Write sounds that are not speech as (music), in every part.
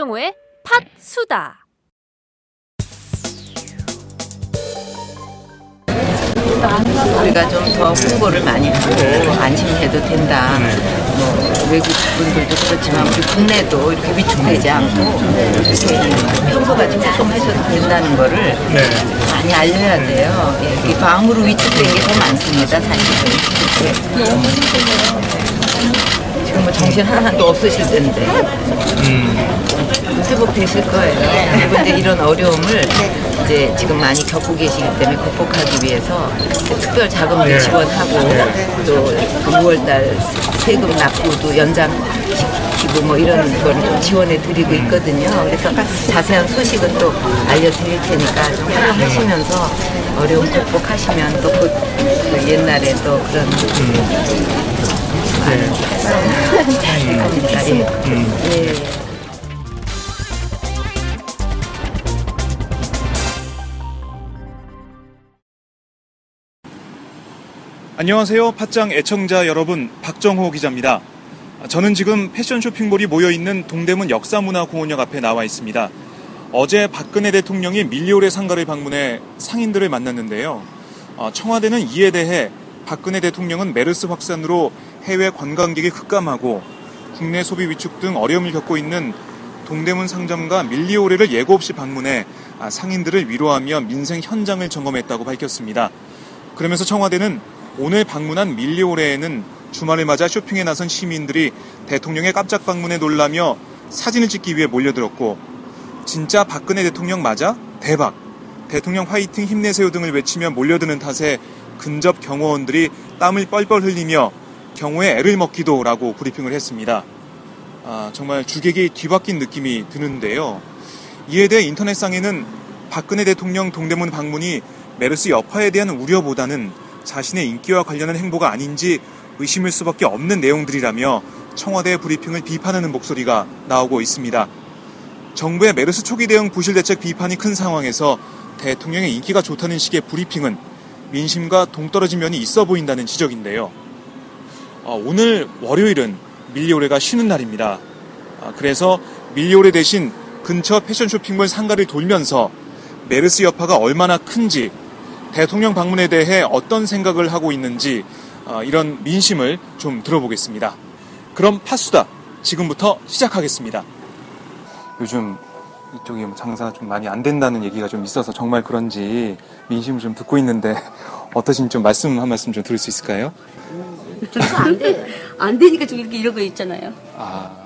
박종호의 팥 수다. 우리가 좀 더 홍보를 많이 하고 안심해도 된다. 뭐 외국 분들도 그렇지만 우리 국내도 이렇게 위축되지 않고 이렇게 평소같이 활동하셔도 된다는 거를 많이 알려야 돼요. 예, 이 광으로 위축된 게 더 많습니다, 사실은. 예. 지금 뭐 정신 하나도 없으실 텐데. 회복되실 거예요. 그리고 이제 이런 어려움을 이제 지금 많이 겪고 계시기 때문에 극복하기 위해서 이제 특별 자금을 지원하고 또 6월달 세금 납부도 연장시키고 뭐 이런 걸좀 지원해 드리고 있거든요. 그래서 자세한 소식은 또 알려드릴 테니까 좀 활용하시면서 어려움 극복하시면 또 그, 그 옛날에 또 그런 예. 안녕하세요. 팟짱 애청자 여러분 박정호 기자입니다. 저는 지금 패션 쇼핑몰이 모여있는 동대문 역사문화공원역 앞에 나와 있습니다. 어제 박근혜 대통령이 밀리오레 상가를 방문해 상인들을 만났는데요. 어, 청와대는 이에 대해 박근혜 대통령은 메르스 확산으로 해외 관광객이 급감하고 국내 소비 위축 등 어려움을 겪고 있는 동대문 상점과 밀리오레를 예고 없이 방문해 아, 상인들을 위로하며 민생 현장을 점검했다고 밝혔습니다. 그러면서 청와대는 오늘 방문한 밀리오레에는 주말을 맞아 쇼핑에 나선 시민들이 대통령의 깜짝 방문에 놀라며 사진을 찍기 위해 몰려들었고 진짜 박근혜 대통령 맞아? 대박! 대통령 화이팅 힘내세요 등을 외치며 몰려드는 탓에 근접 경호원들이 땀을 뻘뻘 흘리며 경호에 애를 먹기도 라고 브리핑을 했습니다. 아, 정말 주객이 뒤바뀐 느낌이 드는데요. 이에 대해 인터넷상에는 박근혜 대통령 동대문 방문이 메르스 여파에 대한 우려보다는 자신의 인기와 관련한 행보가 아닌지 의심할 수밖에 없는 내용들이라며 청와대 브리핑을 비판하는 목소리가 나오고 있습니다. 정부의 메르스 초기 대응 부실 대책 비판이 큰 상황에서 대통령의 인기가 좋다는 식의 브리핑은 민심과 동떨어진 면이 있어 보인다는 지적인데요. 어, 오늘 월요일은 밀리오레가 쉬는 날입니다. 아, 그래서 밀리오레 대신 근처 패션 쇼핑몰 상가를 돌면서 메르스 여파가 얼마나 큰지 대통령 방문에 대해 어떤 생각을 하고 있는지 어, 이런 민심을 좀 들어보겠습니다. 그럼 파수다 지금부터 시작하겠습니다. 요즘 이쪽이 뭐 장사가 좀 많이 안 된다는 얘기가 좀 있어서 정말 그런지 민심을 좀 듣고 있는데 (laughs) 어떠신지 좀 말씀 한 말씀 좀 들을 수 있을까요? 그래서 안 돼. 안 되니까 좀 이렇게 이러고 있잖아요. 아,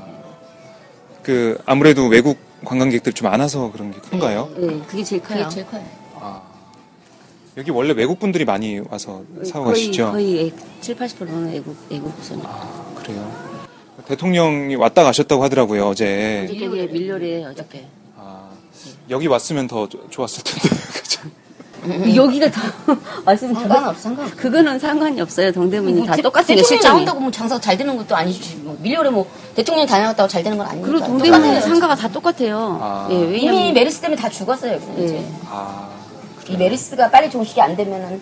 그 아무래도 외국 관광객들이 좀 많아서 그런 게 큰가요? 네, 그게 제일 커요. 그게 제일 커요. 아, 여기 원래 외국 분들이 많이 와서 사고 거의, 가시죠? 거의 7, 80%는 외국, 외국 손이. 아, 그래요. 대통령이 왔다 가셨다고 하더라고요 어제. 어저께 밀려래, 어저께. 아, 여기 왔으면 더 조- 좋았을 텐데. 여기가 더, (laughs) 말씀 상관없어, 상관없어. 그거는 상관이 없어요. 동대문이 다 대- 똑같으니까 대통령 실정이. 나온다고 뭐 장사가 잘 되는 것도 아니지. 뭐 밀리오레 뭐 대통령 다녀왔다고 잘 되는 건 아니니까. 그리고 동대문의 똑같아요. 상가가 다 똑같아요. 아. 예, 이미 왜냐면. 메르스 때문에 다 죽었어요, 예. 이제. 아, 이 메르스가 빨리 종식이 안 되면은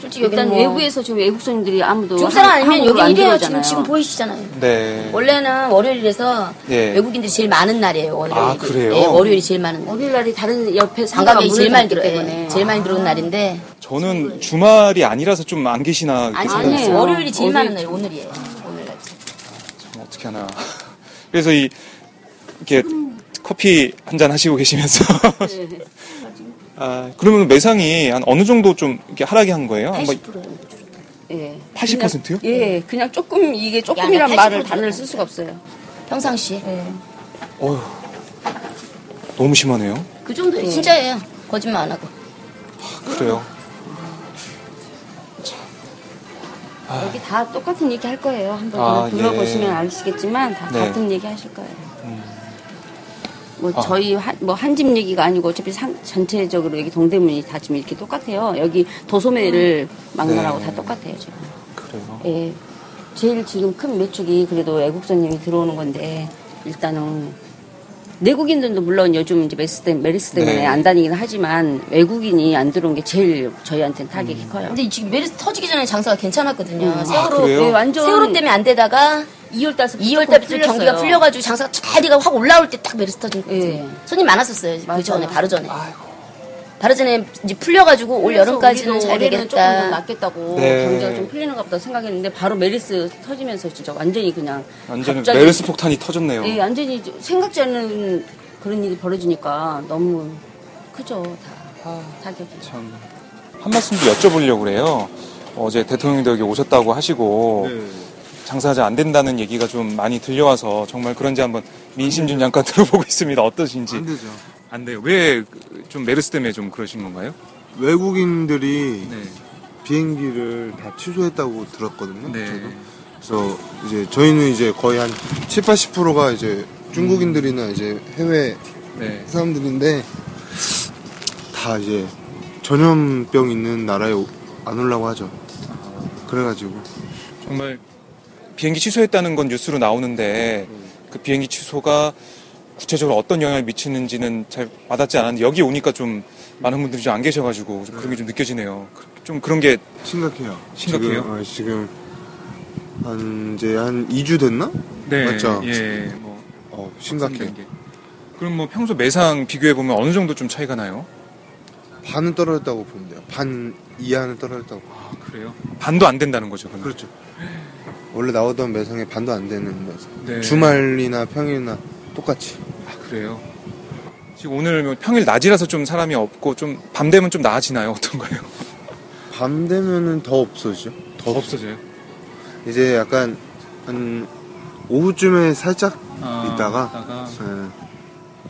솔직히 일단 뭐 외부에서 지금 외국 손님들이 아무도. 중국 사람 한- 아니면 여기. 들어오잖아요. 지금, 지금 보이시잖아요. 네. 원래는 월요일에서 예. 외국인들이 제일 많은 날이에요. 월요일이. 아, 그래요? 예, 월요일이 제일 많은 날. 월요일 날이 다른 옆에 상가가 문을 제일 많이 들어, 때문에. 예, 제일 많이 들어온 날인데 저는 주말이 아니라서 좀 안 계시나 아니. 아니에요. 월요일이 제일 어디- 많은 날이 오늘이에요. 오늘 날. 참 어떻게 하나. (laughs) 그래서 이 이렇게 커피 한 잔 하시고 계시면서 네. (laughs) 아, 그러면 매상이 한 어느 정도 좀 이렇게 하락이 한 거예요? 한번 80%예요. 예. 80%요? 예, 그냥 조금 이게 조금이란 80% 말을 단어를 쓸 수가 없어요. 평상시에. 예. 어휴. 너무 심하네요. 그 정도 진짜예요. 거짓말 안 하고. 그래요. 여기 다 똑같은 얘기 할 거예요. 한번 아, 들어보시면 예. 아시겠지만 다 네. 같은 얘기 하실 거예요. 뭐 아. 저희 뭐한 집 얘기가 아니고 어차피 상- 전체적으로 여기 동대문이 다 지금 이렇게 똑같아요. 여기 도소매를 막론하고 네. 다 똑같아요 지금. 그래요. 예. 제일 지금 큰 매출이 그래도 외국 손님이 들어오는 건데 일단은 내국인들도 물론 요즘 이제 메르스 때, 메르스 때문에 네. 안 다니긴 하지만 외국인이 안 들어온 게 제일 저희한테는 타격이 음. 커요. 근데 지금 메르스 터지기 전에 장사가 괜찮았거든요. 음. 세월호 아? 네, 완전 세월호 때문에 안 되다가 2월 달부터 2월 달부터 경기가 풀려가지고 장사가 잘 돼가 확 올라올 때 딱 메르스 터진 거지. 예. 손님 많았었어요. 맞아요. 그 전에 바로 전에. 바로 전에 이제 풀려가지고 올 여름까지는 잘 조금 더 되겠다. 낫겠다고 네. 경제가 좀 풀리는가 보다 생각했는데 바로 메르스 터지면서 진짜 완전히 그냥 완전히 갑자기- 메르스 폭탄이 터졌네요. 예, 완전히 생각지 않는 그런 일이 벌어지니까 너무 크죠 다 타격이. 참. 한 말씀 좀 여쭤보려고 그래요. 어제 대통령도 여기 오셨다고 하시고 장사가 안 된다는 얘기가 좀 많이 들려와서 정말 그런지 한번 민심 좀 잠깐 들어보고 있습니다. 어떠신지. 안 되죠. 안 돼요. 왜 좀 메르스 때문에 좀 그러신 건가요? 외국인들이 네. 비행기를 다 취소했다고 들었거든요. 네. 저도. 그래서 이제 저희는 이제 거의 한 7, 80%가 이제 중국인들이나 이제 해외 네. 사람들인데 다 이제 전염병 있는 나라에 오- 안 오려고 하죠. 그래가지고 정말 비행기 취소했다는 건 뉴스로 나오는데 그 비행기 취소가 구체적으로 어떤 영향을 미치는지는 잘 와닿지 않았는데 여기 오니까 좀 많은 분들이 좀 안 계셔가지고 좀 그런 게 좀 느껴지네요. 좀 그런 게 심각해요. 심각해요? 지금, 어, 지금 한 이제 한 2주 됐나? 네, 맞죠? 예, 뭐 어, 심각해. 그럼 뭐 평소 매상 비교해 보면 어느 정도 좀 차이가 나요? 반은 떨어졌다고 보면 돼요. 반 이하는 떨어졌다고. 아 그래요? 반도 안 된다는 거죠. 그럼. 그렇죠. 원래 나오던 매상의 반도 안 되는 매상. 네. 주말이나 평일이나 똑같이. 아 그래요? 지금 오늘 뭐 평일 낮이라서 좀 사람이 없고 좀 밤 되면 좀 나아지나요? 어떤가요? (laughs) 밤 되면은 더 없어지죠. 더 없. 없어져요? 이제 약간 한 오후쯤에 살짝 아, 있다가 있다가. 예,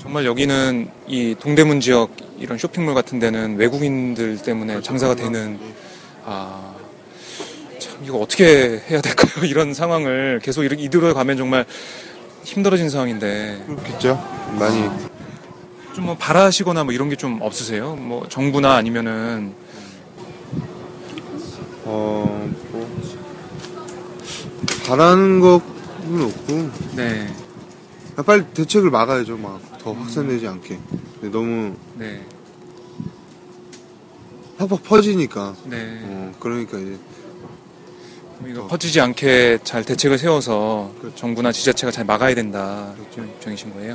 정말 여기는 이 동대문 지역 이런 쇼핑몰 같은 데는 외국인들 때문에 장사가 되는 아, 참 이거 어떻게 해야 될까요? (laughs) 이런 상황을 계속 이렇게 이대로 가면 정말 힘들어진 상황인데 그렇겠죠. 많이 좀 뭐 바라시거나 뭐 이런 게 좀 없으세요? 뭐 정부나 아니면은 어, 뭐 바라는 것은 없고 네, 아, 빨리 대책을 막아야죠. 막 더 확산되지 않게. 근데 너무 네, 팍팍 퍼지니까. 네. 어, 그러니까 이제 이거 퍼지지 않게 잘 대책을 세워서 그렇죠. 정부나 지자체가 잘 막아야 된다 이런 입장이신 거예요.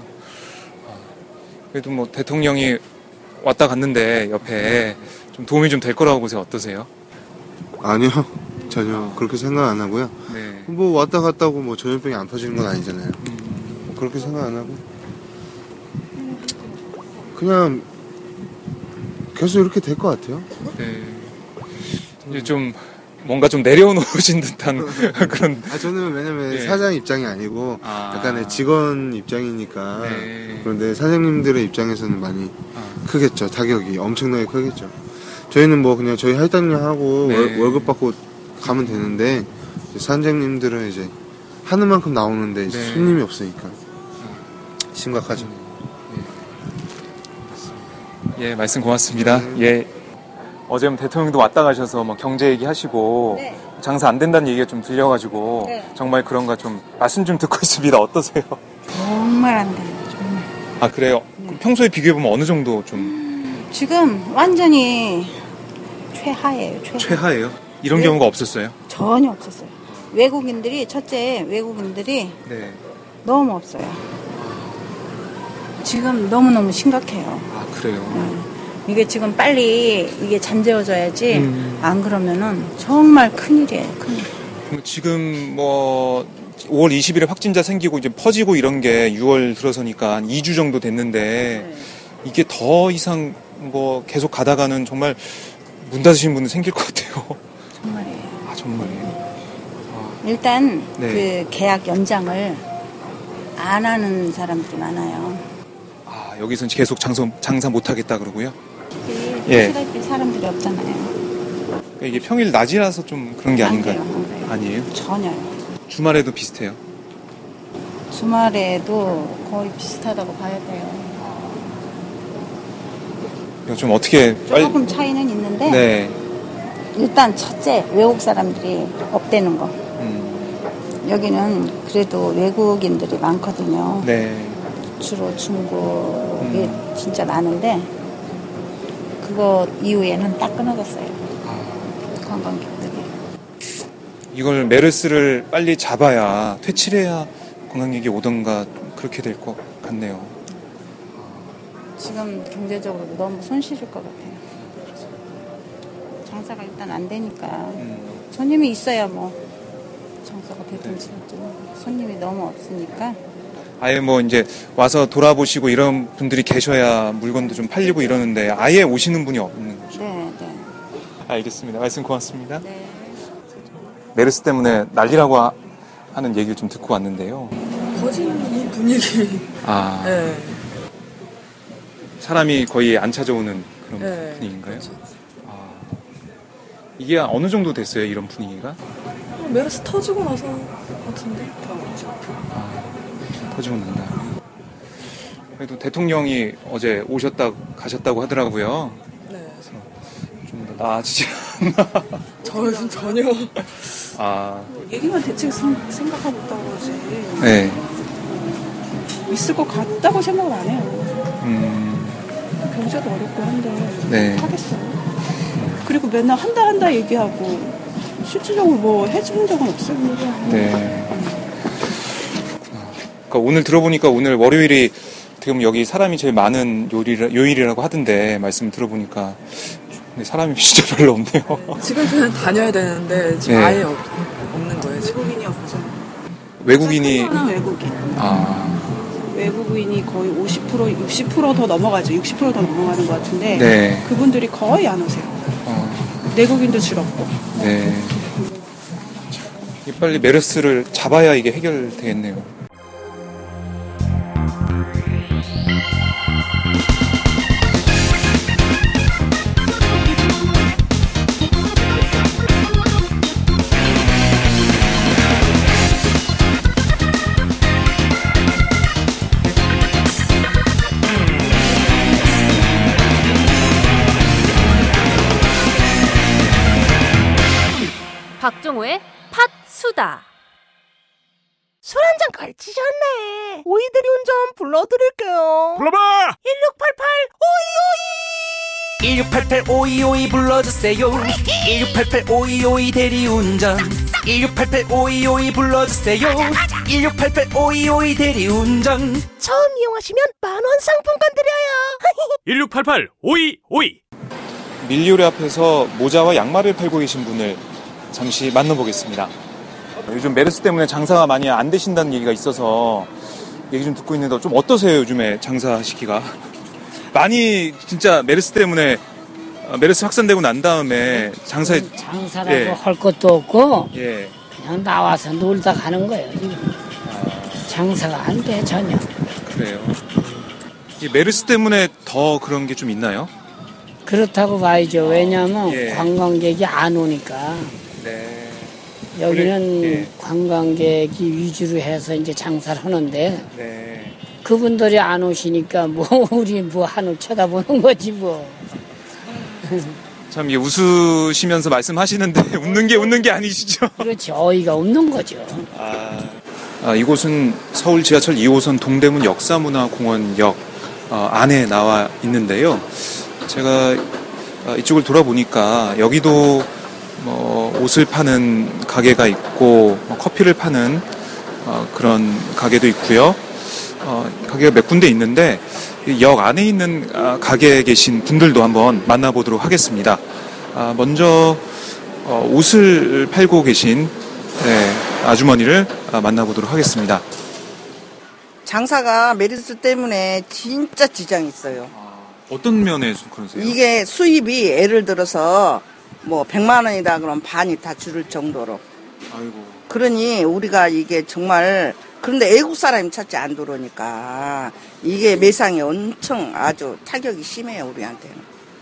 아, 그래도 뭐 대통령이 왔다 갔는데 옆에 좀 도움이 좀 될 거라고 보세요. 어떠세요? 아니요. 전혀 그렇게 생각 안 하고요. 네. 뭐 왔다 갔다고 뭐 전염병이 안 퍼지는 건 아니잖아요. 뭐 그렇게 생각 안 하고 그냥 계속 이렇게 될 것 같아요. 네. 이제 좀 뭔가 좀 내려놓으신 듯한 (laughs) (laughs) 그런. 아 저는 왜냐면 예. 사장 입장이 아니고 아. 약간의 직원 입장이니까 네. 그런데 사장님들의 입장에서는 많이 아, 크겠죠 타격이 엄청나게 크겠죠. 저희는 뭐 그냥 저희 할당량 하고 네. 월, 월급 받고 가면 되는데 이제 사장님들은 이제 하는 만큼 나오는데 이제 네. 손님이 없으니까 심각하죠. 예, 말씀 고맙습니다. 예. 어제 뭐 대통령도 왔다 가셔서 뭐 경제 얘기하시고 장사 안 된다는 얘기가 좀 들려가지고 정말 그런가 좀 말씀 좀 듣고 (laughs) 있습니다. 어떠세요? 정말 안 돼요, 정말. 아 그래요? 그럼 평소에 비교해 보면 어느 정도 좀 지금 완전히 최하예요, 최하. 최하예요? 이런 네. 경우가 없었어요? 전혀 없었어요. 외국인들이, 첫째, 외국인들이 네. 너무 없어요. 지금 너무너무 심각해요. 아 그래요. 이게 지금 빨리 이게 잠재워져야지, 음. 안 그러면은 정말 큰일이에요, 큰일. 그럼 지금 뭐 5월 20일에 확진자 생기고 이제 퍼지고 이런 게 6월 들어서니까 한 2주 정도 됐는데 이게 더 이상 뭐 계속 가다가는 정말 문 닫으신 분들 생길 것 같아요. 정말이에요. 아 정말이에요. 일단 네. 그 계약 연장을 안 하는 사람들이 많아요. 아, 여기선 계속 장사, 장사 못하겠다 그러고요. 이게 예. 사람들이 없잖아요. 그러니까 이게 평일 낮이라서 좀 그런 게안 아닌가요? 돼요, 안 돼요. 아니에요? 전혀요. 주말에도 비슷해요. 주말에도 거의 비슷하다고 봐야 돼요. 이거 좀 어떻게 빨리 조금 차이는 있는데 네. 일단 첫째 외국 사람들이 없대는 거. 음, 여기는 그래도 외국인들이 많거든요. 네. 주로 중국이 음. 진짜 많은데 그거 이후에는 딱 끊어졌어요. 관광객들이. 이걸 메르스를 빨리 잡아야 퇴치해야 관광객이 오던가 그렇게 될 것 같네요. 지금 경제적으로 너무 손실일 것 같아요. 장사가 일단 안 되니까 음, 손님이 있어야 뭐 장사가 되든지 손님이 너무 없으니까 아예 뭐 이제 와서 돌아보시고 이런 분들이 계셔야 물건도 좀 팔리고 이러는데 아예 오시는 분이 없는 거죠. 네, 네. 알겠습니다. 말씀 고맙습니다. 네. 메르스 때문에 난리라고 하- 하는 얘기를 좀 듣고 왔는데요. 거진 이 분위기. 아, 네. 사람이 거의 안 찾아오는 그런 네. 분위기인가요? 아, 이게 어느 정도 됐어요, 이런 분위기가? 메르스 터지고 나서 같은데. 터지고 난다. 그래도 대통령이 어제 오셨다 가셨다고 하더라고요. 네. 좀더 나아지지 않나. (laughs) 저는 전혀. 아, 얘기만 대책 생- 생각하고 있다고 그러지. 네. 있을 것 같다고 생각을 안 해요. 음, 경제도 어렵고 한데 네. 하겠어요. 그리고 맨날 한다 한다 얘기하고 실질적으로 뭐 해주는 적은 없어요. 네. 그러니까 오늘 들어보니까 오늘 월요일이 어떻게 보면 여기 사람이 제일 많은 요일이라, 요일이라고 하던데 말씀 들어보니까 근데 사람이 (laughs) 진짜 별로 없네요. 지금 그냥 다녀야 되는데 지금 네. 아예 없, 없는 거예요. 지금. 외국인이 없죠. 외국인이 외국인. 아, 외국인이 거의 50% 60%더 넘어가죠. 60%더 넘어가는 것 같은데 네. 그분들이 거의 안 오세요. 어, 내국인도 줄었고. 네. 이 빨리 메르스를 잡아야 이게 해결되겠네요. 불러드릴게요. 불러봐! 1688 오이오이 1688 5252 불러주세요 1688 5252 대리운전 1688 5252 불러주세요 1688 5252 대리운전 처음 이용하시면 만원 상품권 드려요. 1688 5252 밀리오리 앞에서 모자와 양말을 팔고 계신 분을 잠시 만나보겠습니다. 요즘 메르스 때문에 장사가 많이 안 되신다는 얘기가 있어서 얘기 좀 듣고 있는데 좀 어떠세요 요즘에 장사시기가? 많이 진짜 메르스 때문에 어, 메르스 확산되고 난 다음에 장사에 장사라고 예. 할 것도 없고 예 그냥 나와서 놀다 가는 거예요. 지금. 장사가 안 돼 전혀. 그래요. 이 메르스 때문에 더 그런 게 좀 있나요? 그렇다고 봐야죠. 왜냐하면 예. 관광객이 안 오니까 네. 여기는 예. 관광객이 위주로 해서 이제 장사를 하는데 네. 그분들이 안 오시니까 뭐 (laughs) 우리 뭐 한우 쳐다보는 거지 뭐. 참 이게 웃으시면서 말씀하시는데 (laughs) 웃는 게 웃는 게 아니시죠? 그렇지 어이가 없는 거죠. 아, 아, 이곳은 서울 지하철 2호선 동대문 역사문화공원역 어, 안에 나와 있는데요. 제가 어, 이쪽을 돌아보니까 여기도 뭐 옷을 파는 가게가 있고 뭐 커피를 파는 어, 그런 가게도 있고요. 어, 가게가 몇 군데 있는데 이역 안에 있는 아, 가게에 계신 분들도 한번 만나보도록 하겠습니다. 아, 먼저 어, 옷을 팔고 계신 네, 아주머니를 아, 만나보도록 하겠습니다. 장사가 메르스 때문에 진짜 지장이 있어요. 어떤 면에서 그러세요? 이게 수입이 예를 들어서 뭐 100만 원이다 그러면 반이 다 줄을 정도로. 아이고. 그러니 우리가 이게 정말 그런데 애국 사람이 찾지 안 들어오니까 이게 매상이 엄청 아주 타격이 심해요 우리한테는.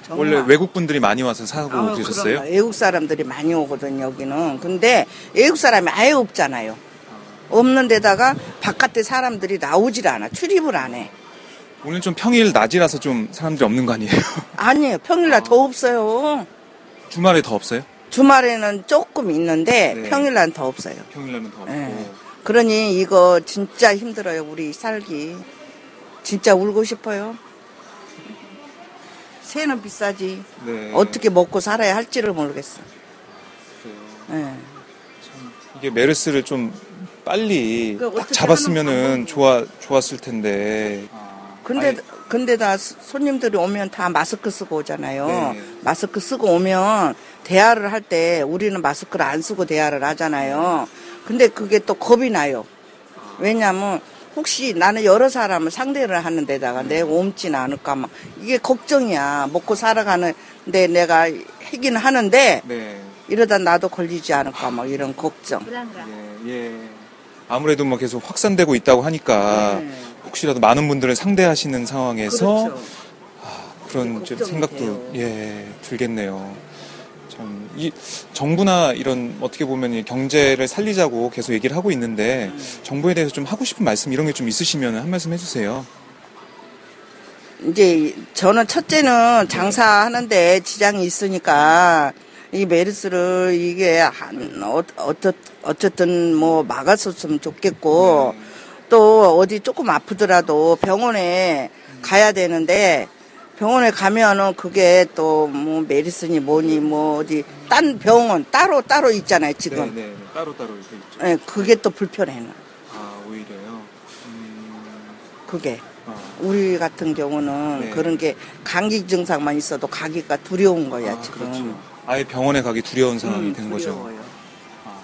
정말. 원래 외국 분들이 많이 와서 사고 아유, 계셨어요? 애국 사람들이 많이 오거든 여기는. 근데 애국 사람이 아예 없잖아요. 없는 데다가 바깥에 사람들이 나오질 않아. 출입을 안 해. 오늘 좀 평일 낮이라서 좀 사람들이 없는 거 아니에요? (laughs) 아니에요. 평일날 더 없어요. 주말에 더 없어요? 주말에는 조금 있는데 네. 평일날 더 없어요. 평일날은 더 없고. 예. 그러니 이거 진짜 힘들어요. 우리 살기. 진짜 울고 싶어요. 새는 비싸지. 네. 어떻게 먹고 살아야 할지를 모르겠어. 그래요. 예. 이게 메르스를 좀 빨리 그딱 어떻게 잡았으면은 좋아 좋았을 텐데. 근데 근데 다 손님들이 오면 다 마스크 쓰고 오잖아요. 네. 마스크 쓰고 오면 대화를 할 때 우리는 마스크를 안 쓰고 대화를 하잖아요. 근데 그게 또 겁이 나요. 왜냐면 혹시 나는 여러 사람을 상대를 하는 데다가 내가 옮지는 않을까 막 이게 걱정이야. 먹고 살아가는데 내가 하긴 하는데 네. 이러다 나도 걸리지 않을까 막 이런 걱정. 예, 예. 아무래도 뭐 계속 확산되고 있다고 하니까 네. 혹시라도 많은 분들을 상대하시는 상황에서 그렇죠. 그런 좀 걱정이 생각도. 예 들겠네요. 참 이 정부나 이런 어떻게 보면 이 경제를 살리자고 계속 얘기를 하고 있는데 음. 정부에 대해서 좀 하고 싶은 말씀 이런 게 좀 있으시면 한 말씀 해주세요. 이제 저는 첫째는 장사하는데 지장이 있으니까 이 메르스를 이게 한 어, 어쨌든 뭐 막았었으면 좋겠고 또 어디 조금 아프더라도 병원에 가야 되는데 병원에 가면은 그게 또 뭐 메르스니 뭐니 뭐 어디 딴 병원 따로 따로 있잖아요 지금 네, 네. 따로 따로 이렇게 있죠. 예, 그게 또 불편해 나아 오히려요. 그게 아, 우리 같은 경우는 네. 그런 게 감기 증상만 있어도 가기가 두려운 거야 아, 지금. 그렇죠. 아예 병원에 가기 두려운 상황이 음, 된 거죠. 두려워요.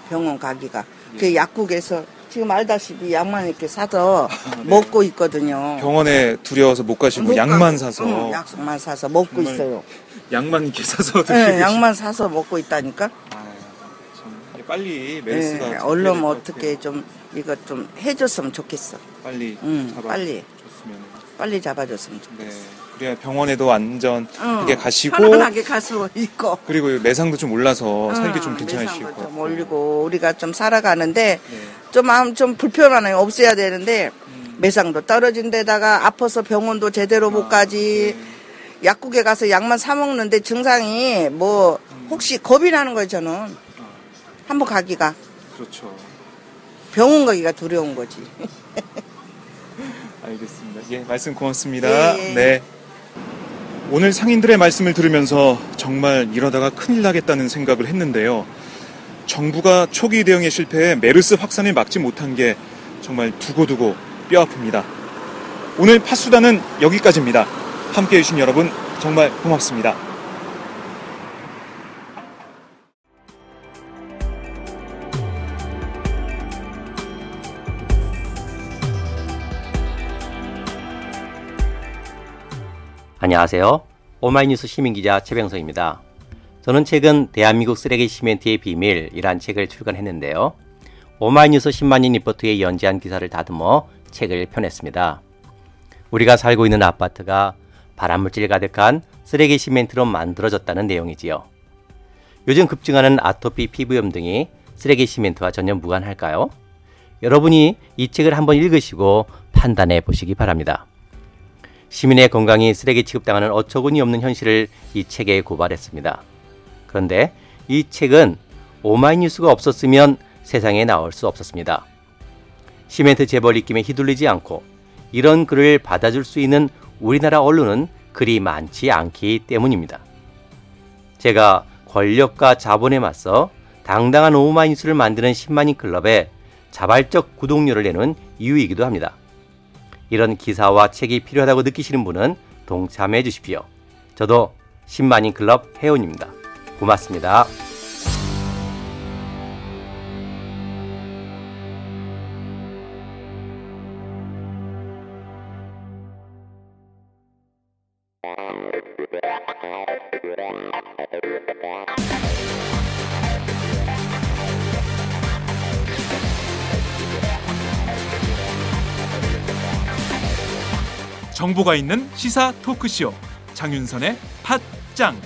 병원 가기가. 그 약국에서 지금 알다시피 약만 이렇게 사서 먹고 있거든요. 병원에 두려워서 못 가시고 못 약만 가고, 사서 응, 약만 사서 먹고 있어요. 약만 이렇게 사서 드시고 네, 약만 사서 먹고 있다니까. 참 빨리 메르스가 네, 얼른 어떻게 좀 이거 좀 해줬으면 좋겠어. 빨리 응, 잡아 빨리 줬으면 빨리 잡아줬으면 좋겠어. 네 그래야 병원에도 안전하게 응, 가시고 편안하게 가서 있고. 그리고 매상도 좀 올라서 살기 응, 좀 괜찮으실 매상도 것 같고 좀 올리고 우리가 좀 살아가는데 네. 좀 마음 좀 불편하네요. 없애야 되는데 음. 매상도 떨어진 데다가 아파서 병원도 제대로 못 가지. 네. 약국에 가서 약만 사 먹는데 증상이 뭐 음. 혹시 겁이 나는 거예요 저는. 한번 가기가 그렇죠 병원 가기가 두려운 거지. (laughs) 알겠습니다 예 말씀 고맙습니다 예, 예. 네 오늘 상인들의 말씀을 들으면서 정말 이러다가 큰일 나겠다는 생각을 했는데요. 정부가 초기 대응에 실패해 메르스 확산을 막지 못한 게 정말 두고두고 뼈 아픕니다. 오늘 팥수다는 여기까지입니다. 함께 해주신 여러분 정말 고맙습니다. 안녕하세요. 오마이뉴스 시민기자 최병성입니다. 저는 최근 대한민국 쓰레기 시멘트의 비밀이란 책을 출간했는데요. 오마이뉴스 10만인 리포트에 연재한 기사를 다듬어 책을 펴냈습니다. 우리가 살고 있는 아파트가 발암물질 가득한 쓰레기 시멘트로 만들어졌다는 내용이지요. 요즘 급증하는 아토피 피부염 등이 쓰레기 시멘트와 전혀 무관할까요? 여러분이 이 책을 한번 읽으시고 판단해 보시기 바랍니다. 시민의 건강이 쓰레기 취급당하는 어처구니 없는 현실을 이 책에 고발했습니다. 그런데 이 책은 오마이뉴스가 없었으면 세상에 나올 수 없었습니다. 시멘트 재벌 입김에 휘둘리지 않고 이런 글을 받아줄 수 있는 우리나라 언론은 그리 많지 않기 때문입니다. 제가 권력과 자본에 맞서 당당한 오마이뉴스를 만드는 10만인 클럽에 자발적 구독료를 내는 이유이기도 합니다. 이런 기사와 책이 필요하다고 느끼시는 분은 동참해 주십시오. 저도 10만인 클럽 회원입니다. 고맙습니다. 정보가 있는 시사 토크쇼 장윤선의 팟짱